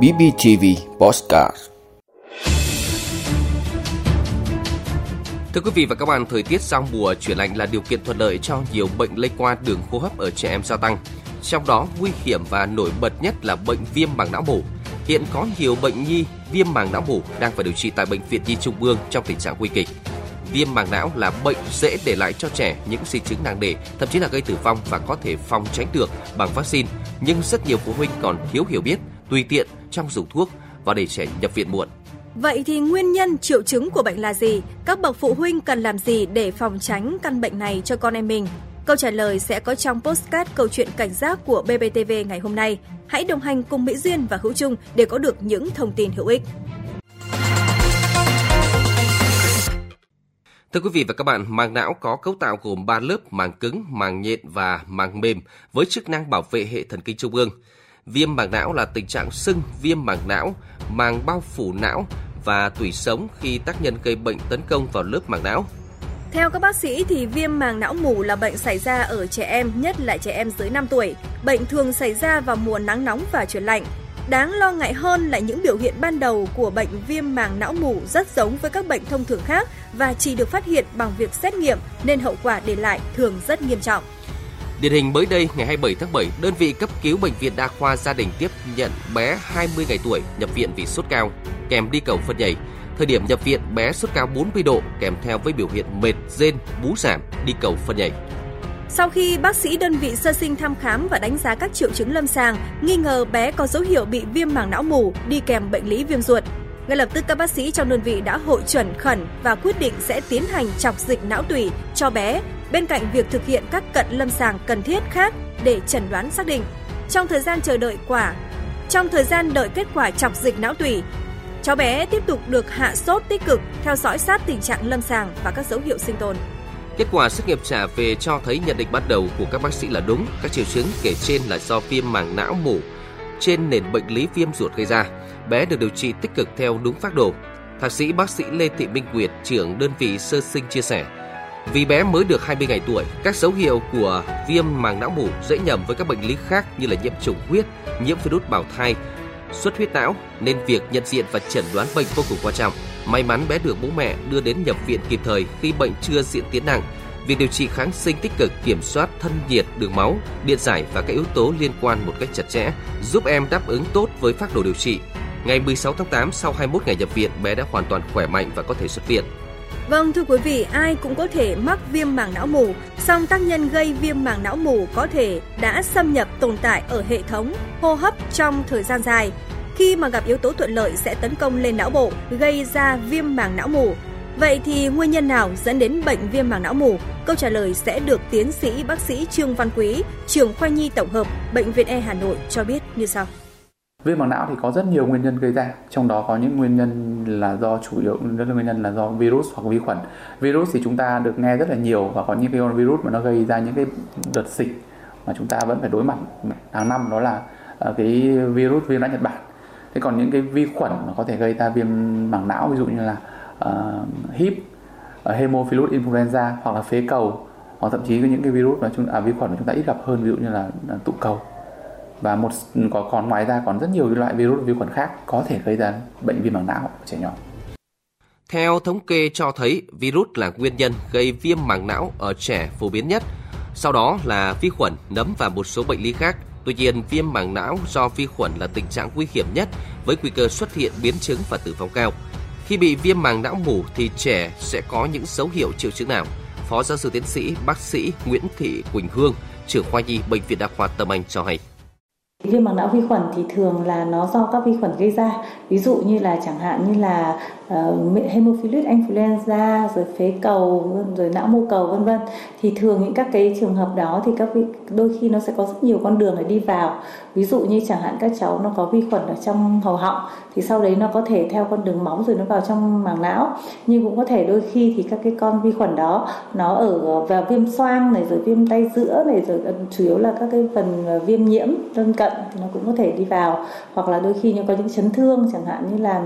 BBTV Postcard Thưa quý vị và các bạn, thời tiết giao mùa chuyển lạnh là điều kiện thuận lợi cho nhiều bệnh lây qua đường hô hấp ở trẻ em gia tăng. Trong đó, nguy hiểm và nổi bật nhất là bệnh viêm màng não mủ. Hiện có nhiều bệnh nhi viêm màng não mủ đang phải điều trị tại bệnh viện Nhi Trung ương trong tình trạng nguy kịch. Viêm màng não là bệnh dễ để lại cho trẻ những di chứng nặng nề, thậm chí là gây tử vong và có thể phòng tránh được bằng vaccine. Nhưng rất nhiều phụ huynh còn thiếu hiểu biết, tùy tiện trong dùng thuốc và để trẻ nhập viện muộn. Vậy thì nguyên nhân triệu chứng của bệnh là gì? Các bậc phụ huynh cần làm gì để phòng tránh căn bệnh này cho con em mình? Câu trả lời sẽ có trong postcard câu chuyện cảnh giác của BBTV ngày hôm nay. Hãy đồng hành cùng Mỹ Duyên và Hữu Trung để có được những thông tin hữu ích. Thưa quý vị và các bạn, màng não có cấu tạo gồm 3 lớp màng cứng, màng nhện và màng mềm với chức năng bảo vệ hệ thần kinh trung ương. Viêm màng não là tình trạng sưng viêm màng não, màng bao phủ não và tủy sống khi tác nhân gây bệnh tấn công vào lớp màng não. Theo các bác sĩ thì viêm màng não mủ là bệnh xảy ra ở trẻ em, nhất là trẻ em dưới 5 tuổi. Bệnh thường xảy ra vào mùa nắng nóng và chuyển lạnh. Đáng lo ngại hơn là những biểu hiện ban đầu của bệnh viêm màng não mủ rất giống với các bệnh thông thường khác và chỉ được phát hiện bằng việc xét nghiệm nên hậu quả để lại thường rất nghiêm trọng. Điển hình mới đây, ngày 27 tháng 7, đơn vị cấp cứu Bệnh viện Đa khoa gia đình tiếp nhận bé 20 ngày tuổi nhập viện vì sốt cao, kèm đi cầu phân nhảy. Thời điểm nhập viện, bé sốt cao 40 độ kèm theo với biểu hiện mệt, rên, bú giảm, đi cầu phân nhảy. Sau khi bác sĩ đơn vị sơ sinh thăm khám và đánh giá các triệu chứng lâm sàng, nghi ngờ bé có dấu hiệu bị viêm màng não mủ đi kèm bệnh lý viêm ruột. Ngay lập tức các bác sĩ trong đơn vị đã hội chuẩn khẩn và quyết định sẽ tiến hành chọc dịch não tủy cho bé bên cạnh việc thực hiện các cận lâm sàng cần thiết khác để chẩn đoán xác định. Trong thời gian chờ đợi quả, trong thời gian đợi kết quả chọc dịch não tủy, cháu bé tiếp tục được hạ sốt tích cực, theo dõi sát tình trạng lâm sàng và các dấu hiệu sinh tồn. Kết quả xét nghiệm trả về cho thấy nhận định ban đầu của các bác sĩ là đúng, các triệu chứng kể trên là do viêm màng não mủ trên nền bệnh lý viêm ruột gây ra. Bé được điều trị tích cực theo đúng phác đồ. Thạc sĩ bác sĩ Lê Thị Minh Nguyệt, trưởng đơn vị sơ sinh chia sẻ, vì bé mới được 20 ngày tuổi, các dấu hiệu của viêm màng não mủ dễ nhầm với các bệnh lý khác như là nhiễm trùng huyết, nhiễm virus bào thai, xuất huyết não nên việc nhận diện và chẩn đoán bệnh vô cùng quan trọng. May mắn bé được bố mẹ đưa đến nhập viện kịp thời khi bệnh chưa diễn tiến nặng. Việc điều trị kháng sinh tích cực kiểm soát thân nhiệt, đường máu, điện giải và các yếu tố liên quan một cách chặt chẽ, giúp em đáp ứng tốt với phác đồ điều trị. Ngày 16 tháng 8, sau 21 ngày nhập viện, bé đã hoàn toàn khỏe mạnh và có thể xuất viện. Vâng thưa quý vị, ai cũng có thể mắc viêm màng não mù, song tác nhân gây viêm màng não mù có thể đã xâm nhập tồn tại ở hệ thống hô hấp trong thời gian dài. Khi mà gặp yếu tố thuận lợi sẽ tấn công lên não bộ, gây ra viêm màng não mù. Vậy thì nguyên nhân nào dẫn đến bệnh viêm màng não mù? Câu trả lời sẽ được tiến sĩ bác sĩ Trương Văn Quý, trưởng khoa nhi tổng hợp, Bệnh viện E Hà Nội cho biết như sau. Viêm màng não thì có rất nhiều nguyên nhân gây ra, trong đó có những nguyên nhân là do chủ yếu rất là nguyên nhân là do virus hoặc vi khuẩn. Virus thì chúng ta được nghe rất là nhiều và có những cái virus mà nó gây ra những cái đợt dịch mà chúng ta vẫn phải đối mặt hàng năm đó là ờ, cái virus viêm não Nhật Bản. Thế còn những cái vi khuẩn mà có thể gây ra viêm mảng não ví dụ như là uh, hip, uh, hemophilus influenza hoặc là phế cầu hoặc thậm chí có những cái virus mà chúng à, vi khuẩn mà chúng ta ít gặp hơn ví dụ như là, là tụ cầu và một có còn ngoài ra còn rất nhiều loại virus vi khuẩn khác có thể gây ra bệnh viêm mảng não ở trẻ nhỏ. Theo thống kê cho thấy, virus là nguyên nhân gây viêm màng não ở trẻ phổ biến nhất. Sau đó là vi khuẩn, nấm và một số bệnh lý khác. Tuy nhiên, viêm màng não do vi khuẩn là tình trạng nguy hiểm nhất với nguy cơ xuất hiện biến chứng và tử vong cao. Khi bị viêm màng não mủ thì trẻ sẽ có những dấu hiệu triệu chứng nào? Phó giáo sư tiến sĩ bác sĩ Nguyễn Thị Quỳnh Hương, trưởng khoa nhi bệnh viện Đa khoa Tâm Anh cho hay. Viêm màng não vi khuẩn thì thường là nó do các vi khuẩn gây ra. Ví dụ như là chẳng hạn như là ờ, uh, hemophilus influenza rồi phế cầu rồi não mô cầu vân vân thì thường những các cái trường hợp đó thì các vi, đôi khi nó sẽ có rất nhiều con đường để đi vào. Ví dụ như chẳng hạn các cháu nó có vi khuẩn ở trong hầu họng thì sau đấy nó có thể theo con đường máu rồi nó vào trong màng não. Nhưng cũng có thể đôi khi thì các cái con vi khuẩn đó nó ở ờ, vào viêm xoang này rồi viêm tay giữa này rồi ờ, chủ yếu là các cái phần viêm nhiễm lân cận thì nó cũng có thể đi vào hoặc là đôi khi nó có những chấn thương chẳng hạn như là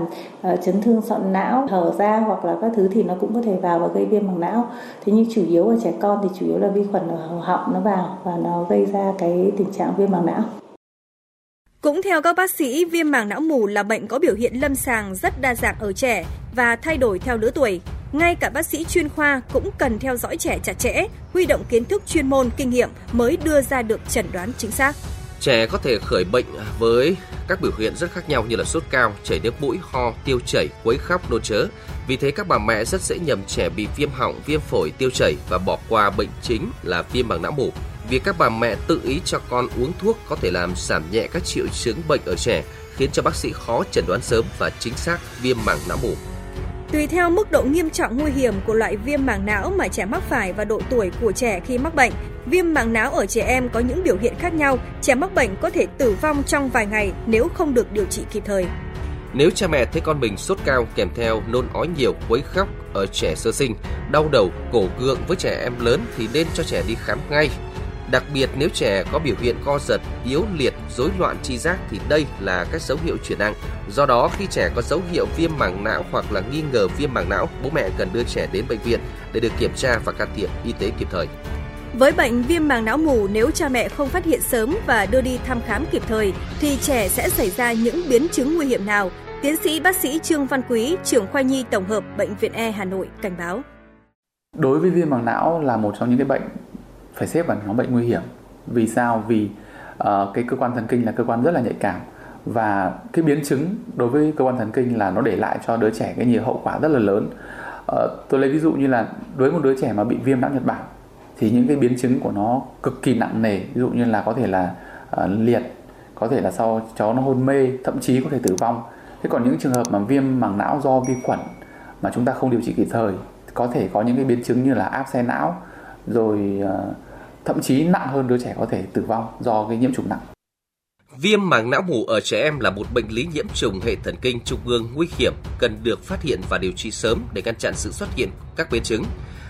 uh, chấn thương sọn não hở ra hoặc là các thứ thì nó cũng có thể vào và gây viêm màng não thế nhưng chủ yếu ở trẻ con thì chủ yếu là vi khuẩn ở hầu họng nó vào và nó gây ra cái tình trạng viêm màng não Cũng theo các bác sĩ, viêm màng não mù là bệnh có biểu hiện lâm sàng rất đa dạng ở trẻ và thay đổi theo lứa tuổi. Ngay cả bác sĩ chuyên khoa cũng cần theo dõi trẻ chặt chẽ, huy động kiến thức chuyên môn, kinh nghiệm mới đưa ra được chẩn đoán chính xác. Trẻ có thể khởi bệnh với các biểu hiện rất khác nhau như là sốt cao, chảy nước mũi, ho, tiêu chảy, quấy khóc, nôn chớ. Vì thế các bà mẹ rất dễ nhầm trẻ bị viêm họng, viêm phổi, tiêu chảy và bỏ qua bệnh chính là viêm màng não mủ. Việc các bà mẹ tự ý cho con uống thuốc có thể làm giảm nhẹ các triệu chứng bệnh ở trẻ, khiến cho bác sĩ khó chẩn đoán sớm và chính xác viêm màng não mủ. Tùy theo mức độ nghiêm trọng nguy hiểm của loại viêm màng não mà trẻ mắc phải và độ tuổi của trẻ khi mắc bệnh, viêm màng não ở trẻ em có những biểu hiện khác nhau. Trẻ mắc bệnh có thể tử vong trong vài ngày nếu không được điều trị kịp thời. Nếu cha mẹ thấy con mình sốt cao kèm theo nôn ói nhiều, quấy khóc ở trẻ sơ sinh, đau đầu, cổ gượng với trẻ em lớn thì nên cho trẻ đi khám ngay. Đặc biệt nếu trẻ có biểu hiện co giật, yếu liệt, rối loạn tri giác thì đây là các dấu hiệu chuyển nặng. Do đó khi trẻ có dấu hiệu viêm màng não hoặc là nghi ngờ viêm màng não, bố mẹ cần đưa trẻ đến bệnh viện để được kiểm tra và can thiệp y tế kịp thời. Với bệnh viêm màng não mù, nếu cha mẹ không phát hiện sớm và đưa đi thăm khám kịp thời, thì trẻ sẽ xảy ra những biến chứng nguy hiểm nào? Tiến sĩ bác sĩ Trương Văn Quý, trưởng khoa nhi tổng hợp Bệnh viện E Hà Nội cảnh báo. Đối với viêm màng não là một trong những cái bệnh phải xếp vào nhóm bệnh nguy hiểm. Vì sao? Vì uh, cái cơ quan thần kinh là cơ quan rất là nhạy cảm và cái biến chứng đối với cơ quan thần kinh là nó để lại cho đứa trẻ cái nhiều hậu quả rất là lớn. Uh, tôi lấy ví dụ như là đối với một đứa trẻ mà bị viêm não Nhật Bản thì những cái biến chứng của nó cực kỳ nặng nề ví dụ như là có thể là uh, liệt có thể là sau cháu nó hôn mê thậm chí có thể tử vong thế còn những trường hợp mà viêm màng não do vi khuẩn mà chúng ta không điều trị kịp thời có thể có những cái biến chứng như là áp xe não rồi uh, thậm chí nặng hơn đứa trẻ có thể tử vong do cái nhiễm trùng nặng Viêm màng não mủ ở trẻ em là một bệnh lý nhiễm trùng hệ thần kinh trung ương nguy hiểm, cần được phát hiện và điều trị sớm để ngăn chặn sự xuất hiện các biến chứng.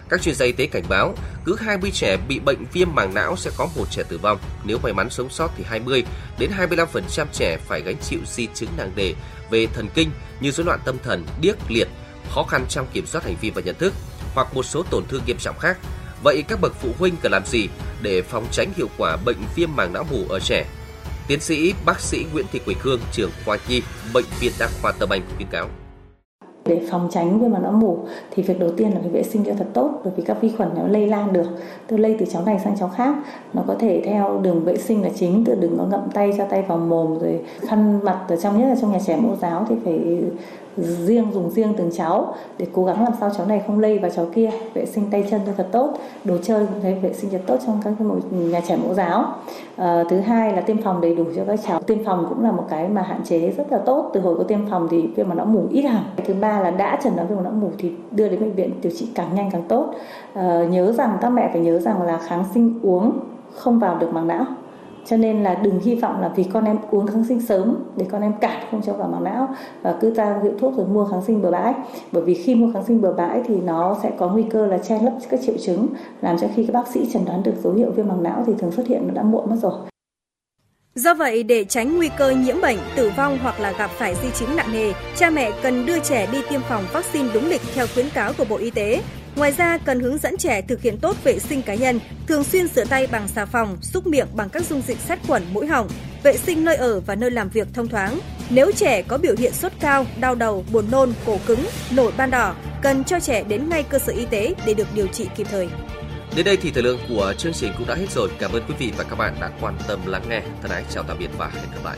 Các chuyên gia y tế cảnh báo, cứ 20 trẻ bị bệnh viêm màng não sẽ có một trẻ tử vong. Nếu may mắn sống sót thì 20 đến 25% trẻ phải gánh chịu di chứng nặng nề về thần kinh như rối loạn tâm thần, điếc, liệt, khó khăn trong kiểm soát hành vi và nhận thức hoặc một số tổn thương nghiêm trọng khác. Vậy các bậc phụ huynh cần làm gì để phòng tránh hiệu quả bệnh viêm màng não mủ ở trẻ? Tiến sĩ bác sĩ Nguyễn Thị Quỳnh Hương, trưởng khoa nhi, bệnh viện Đa khoa Tâm Anh khuyến cáo để phòng tránh viêm màng não mủ thì việc đầu tiên là phải vệ sinh cho thật tốt bởi vì các vi khuẩn nó lây lan được từ lây từ cháu này sang cháu khác nó có thể theo đường vệ sinh là chính từ đừng có ngậm tay cho tay vào mồm rồi khăn mặt ở trong nhất là trong nhà trẻ mẫu giáo thì phải riêng dùng riêng từng cháu để cố gắng làm sao cháu này không lây vào cháu kia. Vệ sinh tay chân cho thật tốt đồ chơi cũng thấy vệ sinh thật tốt trong các nhà trẻ mẫu giáo. À, thứ hai là tiêm phòng đầy đủ cho các cháu. Tiêm phòng cũng là một cái mà hạn chế rất là tốt. Từ hồi có tiêm phòng thì viêm màng não mủ ít hẳn. Thứ ba là đã chẩn đoán viêm màng não mủ thì đưa đến bệnh viện điều trị càng nhanh càng tốt. À, nhớ rằng các mẹ phải nhớ rằng là kháng sinh uống không vào được màng não cho nên là đừng hy vọng là vì con em uống kháng sinh sớm để con em cản không cho vào màng não và cứ ra hiệu thuốc rồi mua kháng sinh bừa bãi bởi vì khi mua kháng sinh bừa bãi thì nó sẽ có nguy cơ là che lấp các triệu chứng làm cho khi các bác sĩ chẩn đoán được dấu hiệu viêm màng não thì thường xuất hiện nó đã muộn mất rồi Do vậy, để tránh nguy cơ nhiễm bệnh, tử vong hoặc là gặp phải di chứng nặng nề, cha mẹ cần đưa trẻ đi tiêm phòng vaccine đúng lịch theo khuyến cáo của Bộ Y tế. Ngoài ra, cần hướng dẫn trẻ thực hiện tốt vệ sinh cá nhân, thường xuyên rửa tay bằng xà phòng, xúc miệng bằng các dung dịch sát khuẩn mũi họng, vệ sinh nơi ở và nơi làm việc thông thoáng. Nếu trẻ có biểu hiện sốt cao, đau đầu, buồn nôn, cổ cứng, nổi ban đỏ, cần cho trẻ đến ngay cơ sở y tế để được điều trị kịp thời. Đến đây thì thời lượng của chương trình cũng đã hết rồi. Cảm ơn quý vị và các bạn đã quan tâm lắng nghe. Thân ái chào tạm biệt và hẹn gặp lại.